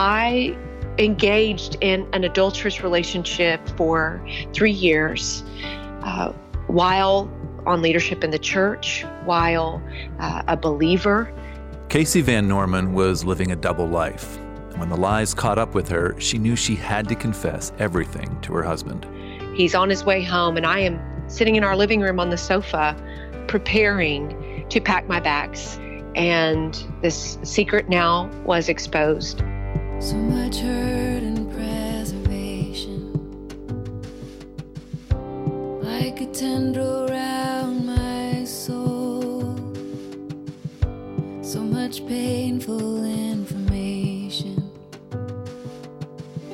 I engaged in an adulterous relationship for three years uh, while on leadership in the church, while uh, a believer. Casey Van Norman was living a double life. When the lies caught up with her, she knew she had to confess everything to her husband. He's on his way home, and I am sitting in our living room on the sofa preparing to pack my bags. And this secret now was exposed. So much hurt and preservation, like a my soul. So much painful information.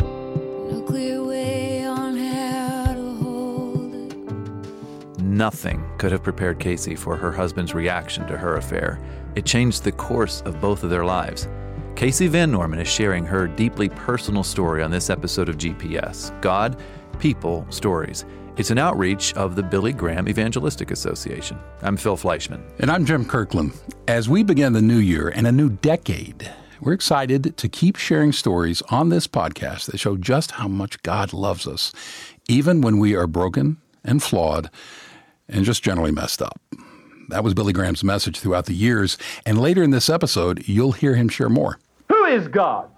No clear way on how to hold it. Nothing could have prepared Casey for her husband's reaction to her affair. It changed the course of both of their lives. Casey Van Norman is sharing her deeply personal story on this episode of GPS God, People, Stories. It's an outreach of the Billy Graham Evangelistic Association. I'm Phil Fleischman. And I'm Jim Kirkland. As we begin the new year and a new decade, we're excited to keep sharing stories on this podcast that show just how much God loves us, even when we are broken and flawed and just generally messed up. That was Billy Graham's message throughout the years, and later in this episode, you'll hear him share more. Who is God?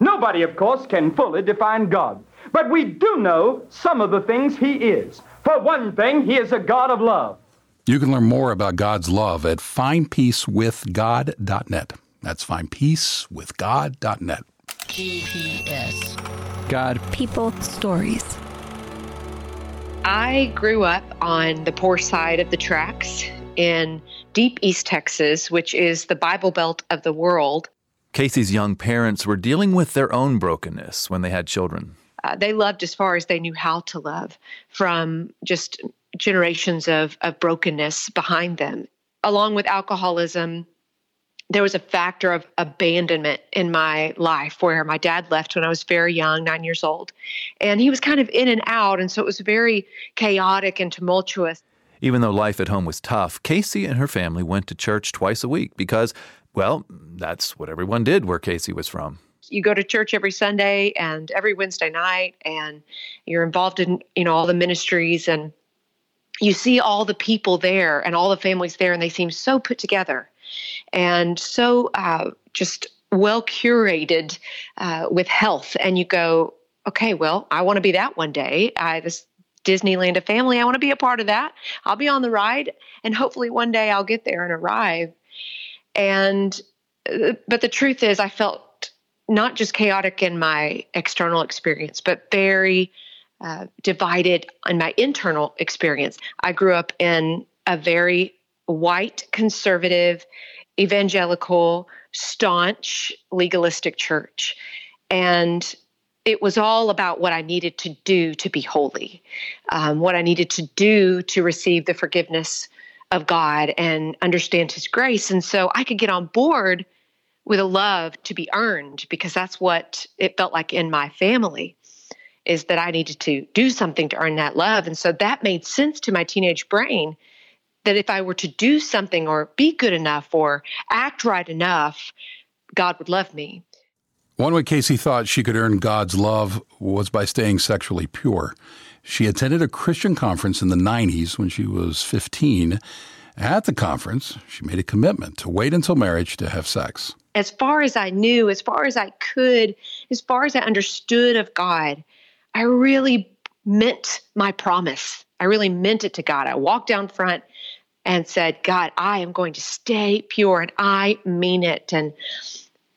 Nobody, of course, can fully define God. But we do know some of the things He is. For one thing, He is a God of love. You can learn more about God's love at findpeacewithgod.net. That's findpeacewithgod.net. GPS. God. People. Stories. I grew up on the poor side of the tracks in deep East Texas, which is the Bible Belt of the world. Casey's young parents were dealing with their own brokenness when they had children. Uh, they loved as far as they knew how to love from just generations of, of brokenness behind them. Along with alcoholism, there was a factor of abandonment in my life where my dad left when I was very young, nine years old. And he was kind of in and out. And so it was very chaotic and tumultuous. Even though life at home was tough, Casey and her family went to church twice a week because well, that's what everyone did where Casey was from. You go to church every Sunday and every Wednesday night, and you're involved in you know all the ministries, and you see all the people there and all the families there, and they seem so put together and so uh, just well curated uh, with health. And you go, okay, well, I want to be that one day. I this Disneyland of family. I want to be a part of that. I'll be on the ride, and hopefully one day I'll get there and arrive. And, uh, but the truth is, I felt not just chaotic in my external experience, but very uh, divided in my internal experience. I grew up in a very white, conservative, evangelical, staunch, legalistic church. And it was all about what I needed to do to be holy, um, what I needed to do to receive the forgiveness of God and understand His grace. And so I could get on board with a love to be earned because that's what it felt like in my family is that I needed to do something to earn that love. And so that made sense to my teenage brain that if I were to do something or be good enough or act right enough, God would love me. One way Casey thought she could earn God's love was by staying sexually pure. She attended a Christian conference in the 90s when she was 15. At the conference, she made a commitment to wait until marriage to have sex. As far as I knew, as far as I could, as far as I understood of God, I really meant my promise. I really meant it to God. I walked down front and said, God, I am going to stay pure and I mean it. And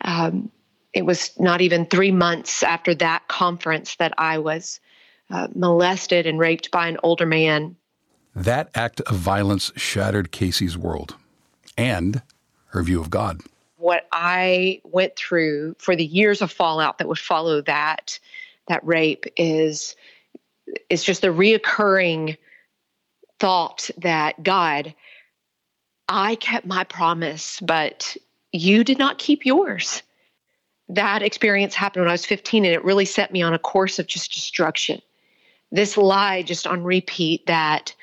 um, it was not even three months after that conference that I was uh, molested and raped by an older man. That act of violence shattered Casey's world and her view of God. What I went through for the years of fallout that would follow that that rape is is just the reoccurring thought that God, I kept my promise, but you did not keep yours. That experience happened when I was 15, and it really set me on a course of just destruction this lie just on repeat that,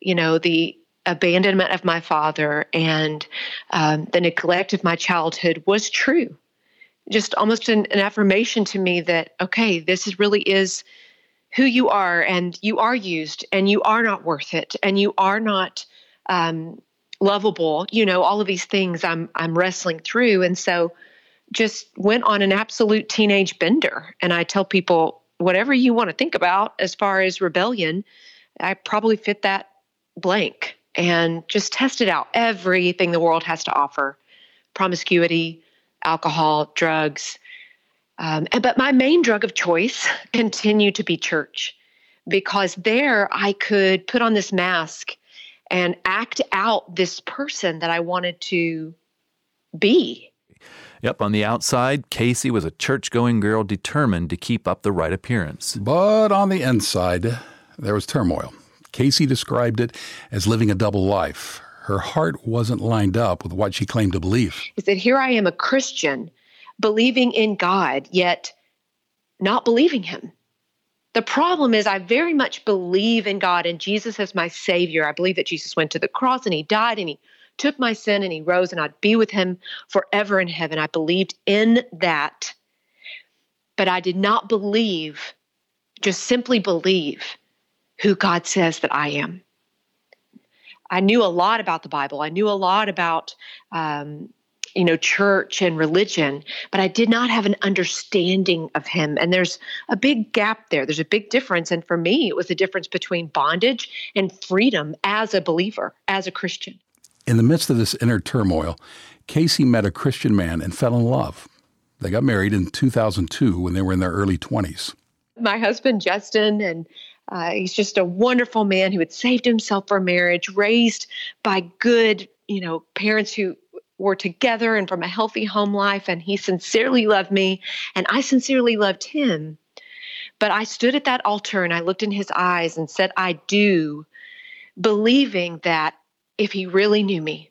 you know, the abandonment of my father and um, the neglect of my childhood was true. just almost an, an affirmation to me that, okay, this is really is who you are, and you are used, and you are not worth it, and you are not um, lovable. You know, all of these things I'm I'm wrestling through, and so just went on an absolute teenage bender. And I tell people, whatever you want to think about as far as rebellion, I probably fit that blank and just tested out everything the world has to offer promiscuity, alcohol, drugs. Um, and, but my main drug of choice continued to be church because there I could put on this mask and act out this person that I wanted to be. Yep, on the outside, Casey was a church going girl determined to keep up the right appearance. But on the inside, there was turmoil. Casey described it as living a double life. Her heart wasn't lined up with what she claimed to believe. Is that here I am a Christian, believing in God, yet not believing Him. The problem is, I very much believe in God and Jesus as my Savior. I believe that Jesus went to the cross and He died and He took my sin and he rose and I'd be with him forever in heaven. I believed in that. But I did not believe, just simply believe who God says that I am. I knew a lot about the Bible. I knew a lot about, um, you know, church and religion, but I did not have an understanding of Him. And there's a big gap there. There's a big difference. And for me, it was the difference between bondage and freedom as a believer, as a Christian. In the midst of this inner turmoil, Casey met a Christian man and fell in love. They got married in 2002 when they were in their early 20s. My husband, Justin, and uh, he's just a wonderful man who had saved himself for marriage, raised by good, you know, parents who were together and from a healthy home life. And he sincerely loved me, and I sincerely loved him. But I stood at that altar and I looked in his eyes and said, I do, believing that if he really knew me,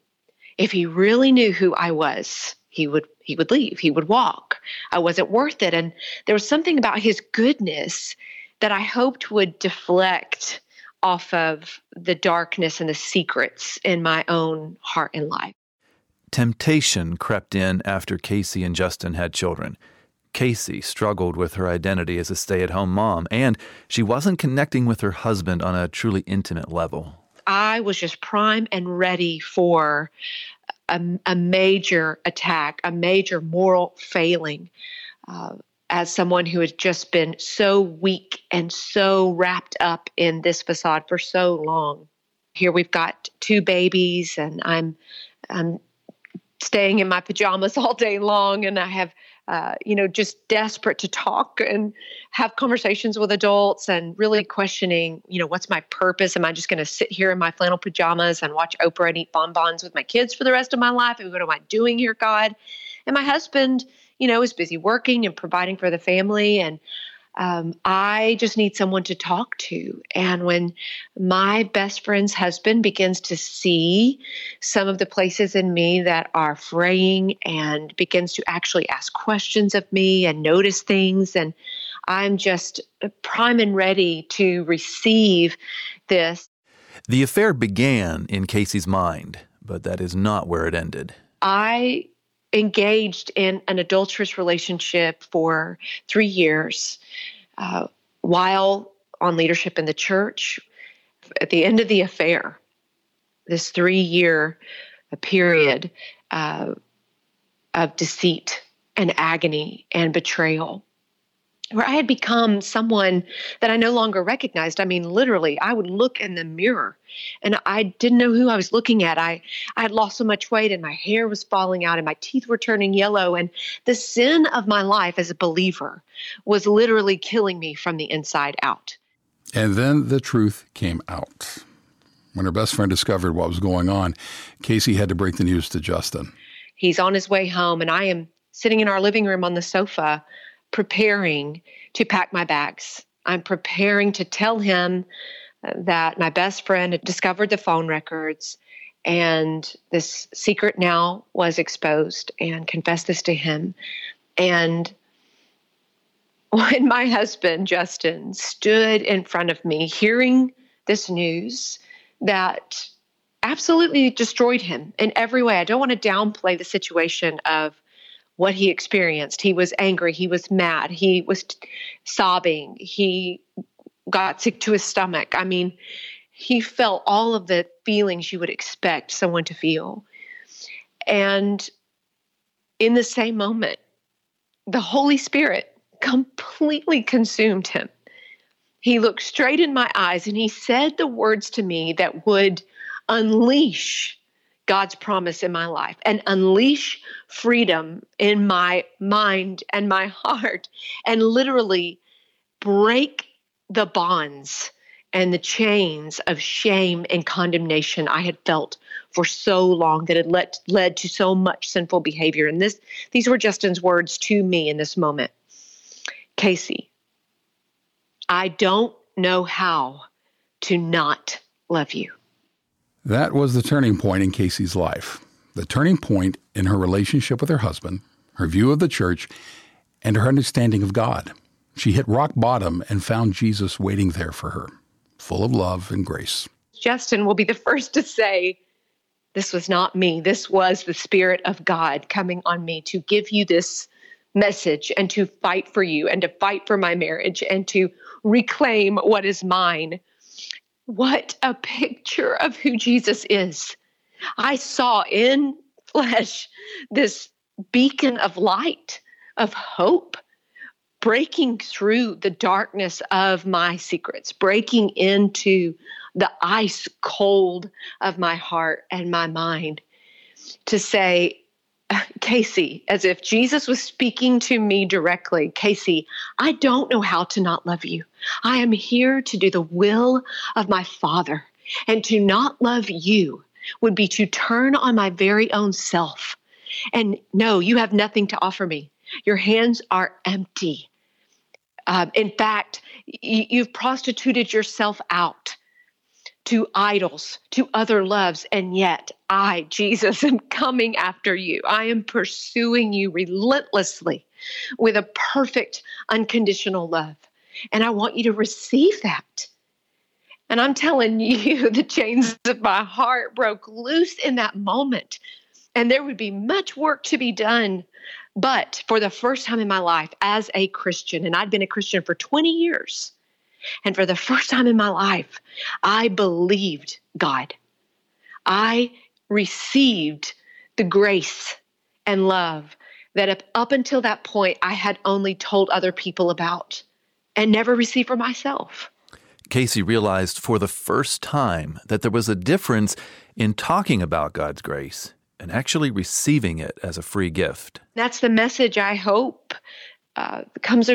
if he really knew who I was, he would he would leave. He would walk. I wasn't worth it. And there was something about his goodness that I hoped would deflect off of the darkness and the secrets in my own heart and life. Temptation crept in after Casey and Justin had children. Casey struggled with her identity as a stay at home mom, and she wasn't connecting with her husband on a truly intimate level. I was just prime and ready for a, a major attack, a major moral failing. Uh, as someone who has just been so weak and so wrapped up in this facade for so long. Here we've got two babies, and I'm I'm staying in my pajamas all day long, and I have uh, you know, just desperate to talk and have conversations with adults and really questioning, you know, what's my purpose? Am I just going to sit here in my flannel pajamas and watch Oprah and eat bonbons with my kids for the rest of my life? And what am I doing here, God? And my husband, you know, is busy working and providing for the family. And um, I just need someone to talk to. And when my best friend's husband begins to see some of the places in me that are fraying and begins to actually ask questions of me and notice things, and I'm just prime and ready to receive this. The affair began in Casey's mind, but that is not where it ended. I engaged in an adulterous relationship for three years uh, while on leadership in the church. At the end of the affair, this three year period uh, of deceit and agony and betrayal where I had become someone that I no longer recognized. I mean, literally, I would look in the mirror and I didn't know who I was looking at. I, I had lost so much weight and my hair was falling out and my teeth were turning yellow. And the sin of my life as a believer was literally killing me from the inside out. And then the truth came out. When her best friend discovered what was going on, Casey had to break the news to Justin. He's on his way home, and I am sitting in our living room on the sofa preparing to pack my bags. I'm preparing to tell him uh, that my best friend had discovered the phone records and this secret now was exposed and confessed this to him. And when my husband, Justin, stood in front of me hearing this news that absolutely destroyed him in every way, I don't want to downplay the situation of what he experienced. He was angry, he was mad, he was t- sobbing, he got sick to his stomach. I mean, he felt all of the feelings you would expect someone to feel. And in the same moment, the Holy Spirit completely consumed him. He looked straight in my eyes and he said the words to me that would unleash God's promise in my life and unleash freedom in my mind and my heart and literally break the bonds and the chains of shame and condemnation I had felt for so long that had led, led to so much sinful behavior. And this these were Justin's words to me in this moment. Casey, I don't know how to not love you. That was the turning point in Casey's life, the turning point in her relationship with her husband, her view of the church, and her understanding of God. She hit rock bottom and found Jesus waiting there for her, full of love and grace. Justin will be the first to say, This was not me. This was the Spirit of God coming on me to give you this message and to fight for you and to fight for my marriage and to reclaim what is mine. What a picture of who Jesus is. I saw in flesh this beacon of light, of hope, breaking through the darkness of my secrets, breaking into the ice cold of my heart and my mind to say, Casey, as if Jesus was speaking to me directly, Casey, I don't know how to not love you. I am here to do the will of my Father. And to not love you would be to turn on my very own self. And no, you have nothing to offer me. Your hands are empty. Uh, in fact, y- you've prostituted yourself out to idols, to other loves. And yet, I, Jesus, am coming after you. I am pursuing you relentlessly with a perfect, unconditional love. And I want you to receive that. And I'm telling you, the chains of my heart broke loose in that moment. And there would be much work to be done. But for the first time in my life as a Christian, and I'd been a Christian for 20 years, and for the first time in my life, I believed God. I received the grace and love that up until that point I had only told other people about and never received for myself. Casey realized for the first time that there was a difference in talking about God's grace and actually receiving it as a free gift. That's the message I hope uh, comes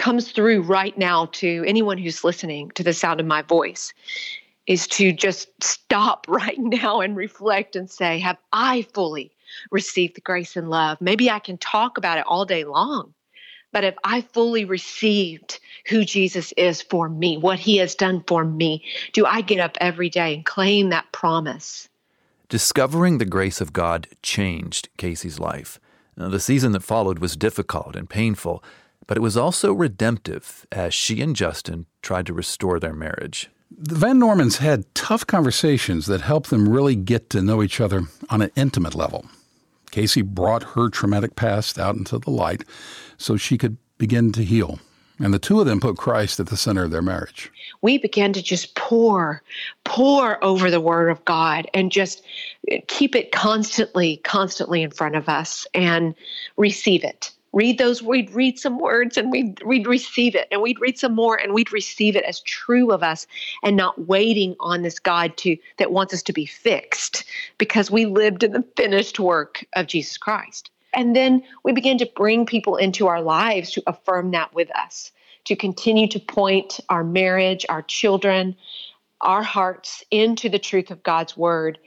comes through right now to anyone who's listening to the sound of my voice is to just stop right now and reflect and say, Have I fully received the grace and love? Maybe I can talk about it all day long, but have I fully received who Jesus is for me, what he has done for me? Do I get up every day and claim that promise? Discovering the grace of God changed Casey's life. Now, the season that followed was difficult and painful, but it was also redemptive as she and Justin tried to restore their marriage. The Van Normans had tough conversations that helped them really get to know each other on an intimate level. Casey brought her traumatic past out into the light so she could begin to heal. And the two of them put Christ at the center of their marriage. We began to just pour, pour over the Word of God and just keep it constantly, constantly in front of us and receive it read those we'd read some words and we'd, we'd receive it and we'd read some more and we'd receive it as true of us and not waiting on this god to that wants us to be fixed because we lived in the finished work of jesus christ. And then we began to bring people into our lives to affirm that with us to continue to point our marriage our children our hearts into the truth of god's word.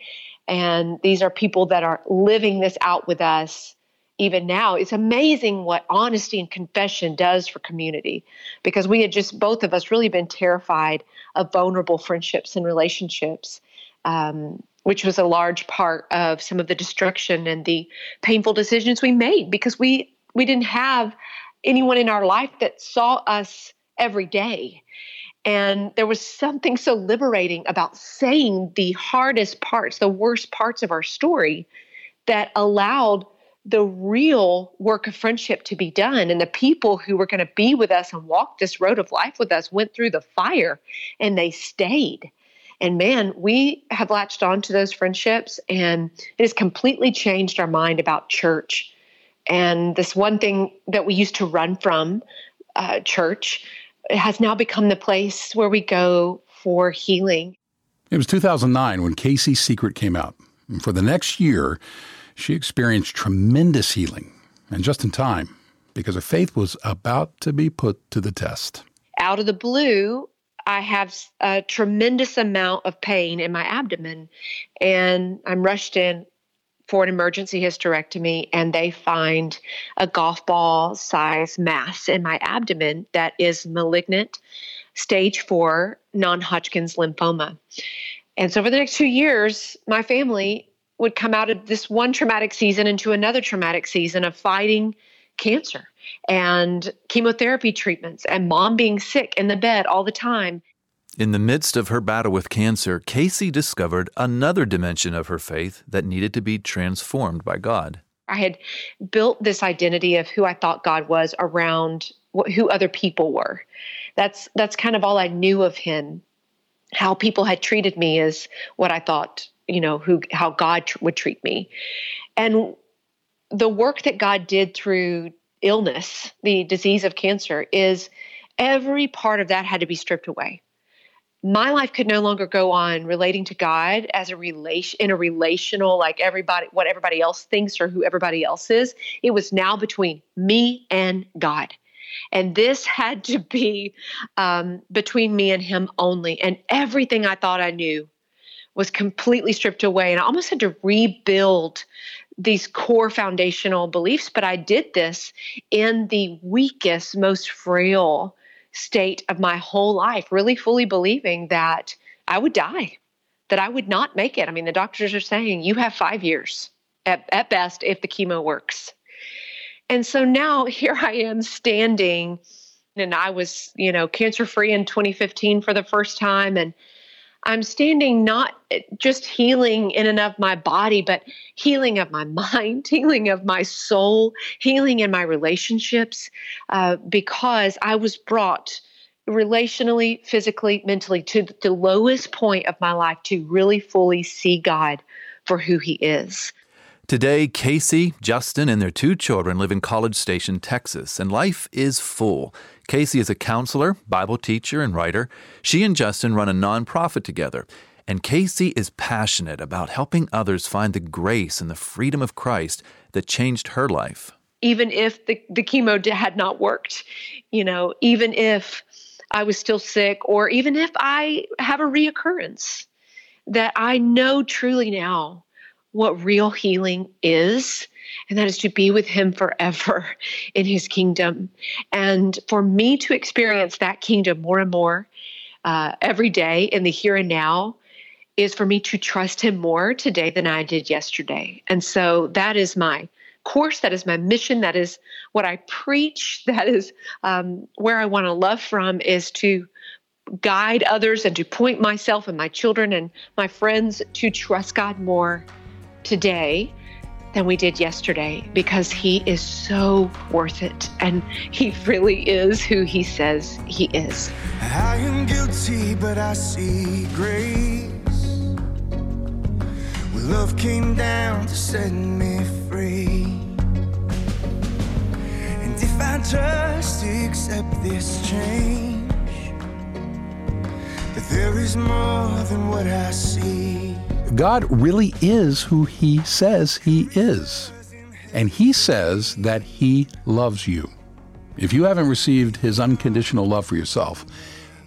And these are people that are living this out with us even now it's amazing what honesty and confession does for community. Because we had just both of us really been terrified of vulnerable friendships and relationships um, which was a large part of some of the destruction and the painful decisions we made. Because we we didn't have anyone in our life that saw us every day. And there was something so liberating about saying the hardest parts the worst parts of our story that allowed the real work of friendship to be done. And the people who were going to be with us and walk this road of life with us went through the fire and they stayed. And man, we have latched on to those friendships and it has completely changed our mind about church. And this one thing that we used to run from uh, church has now become the place where we go for healing. It was 2009 when Casey's Secret came out. And for the next year, she experienced tremendous healing, and just in time, because her faith was about to be put to the test. Out of the blue, I have a tremendous amount of pain in my abdomen, and I'm rushed in for an emergency hysterectomy, and they find a golf ball size mass in my abdomen that is malignant, stage four non Hodgkin's lymphoma. And so, for the next two years, my family would come out of this one traumatic season into another traumatic season of fighting cancer and chemotherapy treatments and mom being sick in the bed all the time. In the midst of her battle with cancer, Casey discovered another dimension of her faith that needed to be transformed by God. I had built this identity of who I thought God was around who other people were. That's that's kind of all I knew of him. How people had treated me is what I thought you know who how god tr- would treat me. And the work that god did through illness the disease of cancer is every part of that had to be stripped away. My life could no longer go on relating to god as a relation in a relational like everybody what everybody else thinks or who everybody else is. It was now between me and god. And this had to be um, between me and him only. And everything i thought i knew was completely stripped away. And I almost had to rebuild these core foundational beliefs. But I did this in the weakest, most frail state of my whole life, really fully believing that I would die, that I would not make it. I mean, the doctors are saying you have five years at, at best if the chemo works. And so now here I am standing, and I was, you know, cancer free in 2015 for the first time. And I'm standing not just healing in and of my body, but healing of my mind, healing of my soul, healing in my relationships, uh, because I was brought relationally, physically, mentally to the lowest point of my life to really fully see God for who He is. Today, Casey, Justin, and their two children live in College Station, Texas, and life is full. Casey is a counselor, Bible teacher, and writer. She and Justin run a nonprofit together. And Casey is passionate about helping others find the grace and the freedom of Christ that changed her life. Even if the, the chemo had not worked, you know, even if I was still sick, or even if I have a reoccurrence, that I know truly now what real healing is and that is to be with him forever in his kingdom. And for me to experience that kingdom more and more uh, every day in the here and now is for me to trust him more today than I did yesterday. And so that is my course, that is my mission, that is what I preach, that is um, where I want to love from is to guide others and to point myself and my children and my friends to trust God more today than we did yesterday because he is so worth it and he really is who he says he is. I am guilty, but I see grace. Where love came down to set me free. And if I just accept this change, that there is more than what I see. God really is who He says He is. And He says that He loves you. If you haven't received His unconditional love for yourself,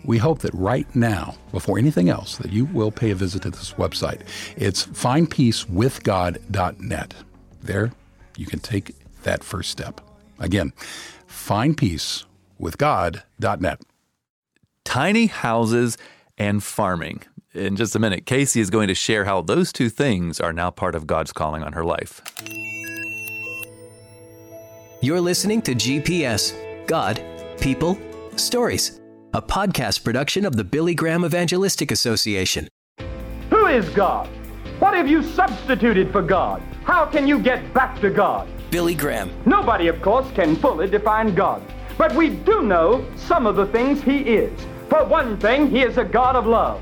we hope that right now, before anything else, that you will pay a visit to this website. It's findpeacewithgod.net. There, you can take that first step. Again, findpeacewithgod.net. Tiny houses and farming in just a minute, Casey is going to share how those two things are now part of God's calling on her life. You're listening to GPS God, People, Stories, a podcast production of the Billy Graham Evangelistic Association. Who is God? What have you substituted for God? How can you get back to God? Billy Graham. Nobody, of course, can fully define God, but we do know some of the things He is. For one thing, He is a God of love.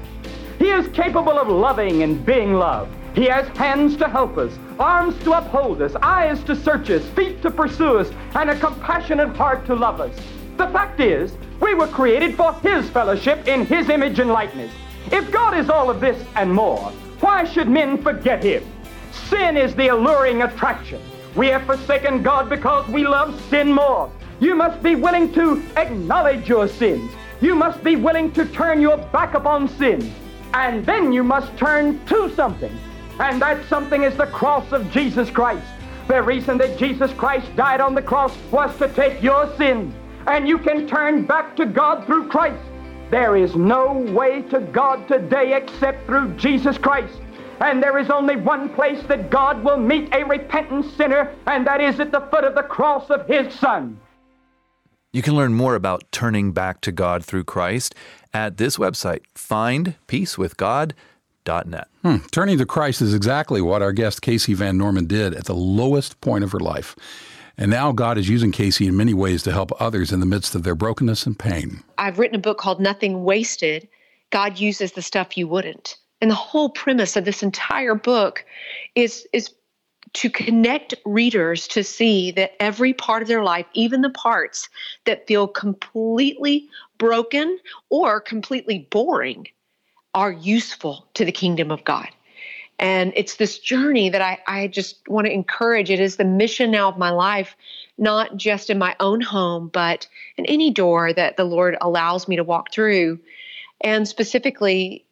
He is capable of loving and being loved. He has hands to help us, arms to uphold us, eyes to search us, feet to pursue us, and a compassionate heart to love us. The fact is, we were created for His fellowship in His image and likeness. If God is all of this and more, why should men forget Him? Sin is the alluring attraction. We have forsaken God because we love sin more. You must be willing to acknowledge your sins. You must be willing to turn your back upon sin. And then you must turn to something. And that something is the cross of Jesus Christ. The reason that Jesus Christ died on the cross was to take your sins. And you can turn back to God through Christ. There is no way to God today except through Jesus Christ. And there is only one place that God will meet a repentant sinner, and that is at the foot of the cross of His Son. You can learn more about turning back to God through Christ at this website, findpeacewithgod.net. Hmm. Turning to Christ is exactly what our guest Casey Van Norman did at the lowest point of her life. And now God is using Casey in many ways to help others in the midst of their brokenness and pain. I've written a book called Nothing Wasted. God uses the stuff you wouldn't. And the whole premise of this entire book is is to connect readers to see that every part of their life, even the parts that feel completely broken or completely boring, are useful to the kingdom of God. And it's this journey that I, I just want to encourage. It is the mission now of my life, not just in my own home, but in any door that the Lord allows me to walk through. And specifically,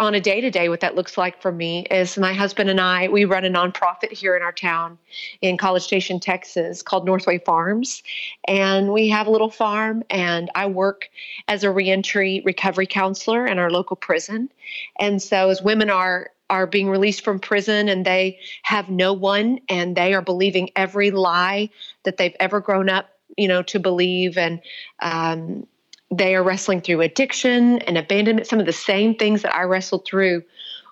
on a day to day, what that looks like for me is my husband and I, we run a nonprofit here in our town in College Station, Texas called Northway Farms. And we have a little farm, and I work as a reentry recovery counselor in our local prison. And so, as women are are being released from prison and they have no one and they are believing every lie that they've ever grown up you know to believe and um, they are wrestling through addiction and abandonment, some of the same things that I wrestled through.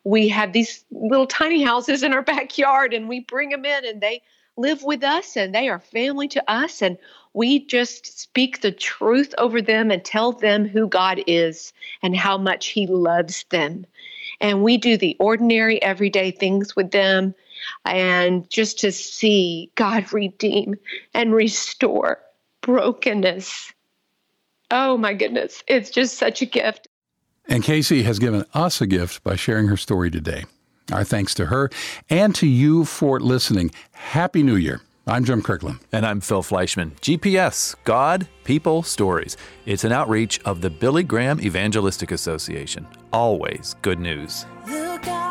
We have these little tiny houses in our backyard and we bring them in and they live with us and they are family to us. And we just speak the truth over them and tell them who God is and how much He loves them. And we do the ordinary, everyday things with them. And just to see God redeem and restore brokenness Oh my goodness. It's just such a gift. And Casey has given us a gift by sharing her story today. Our thanks to her and to you for listening. Happy New Year. I'm Jim Kirkland. And I'm Phil Fleischman. GPS, God, People, Stories. It's an outreach of the Billy Graham Evangelistic Association. Always good news. Look out.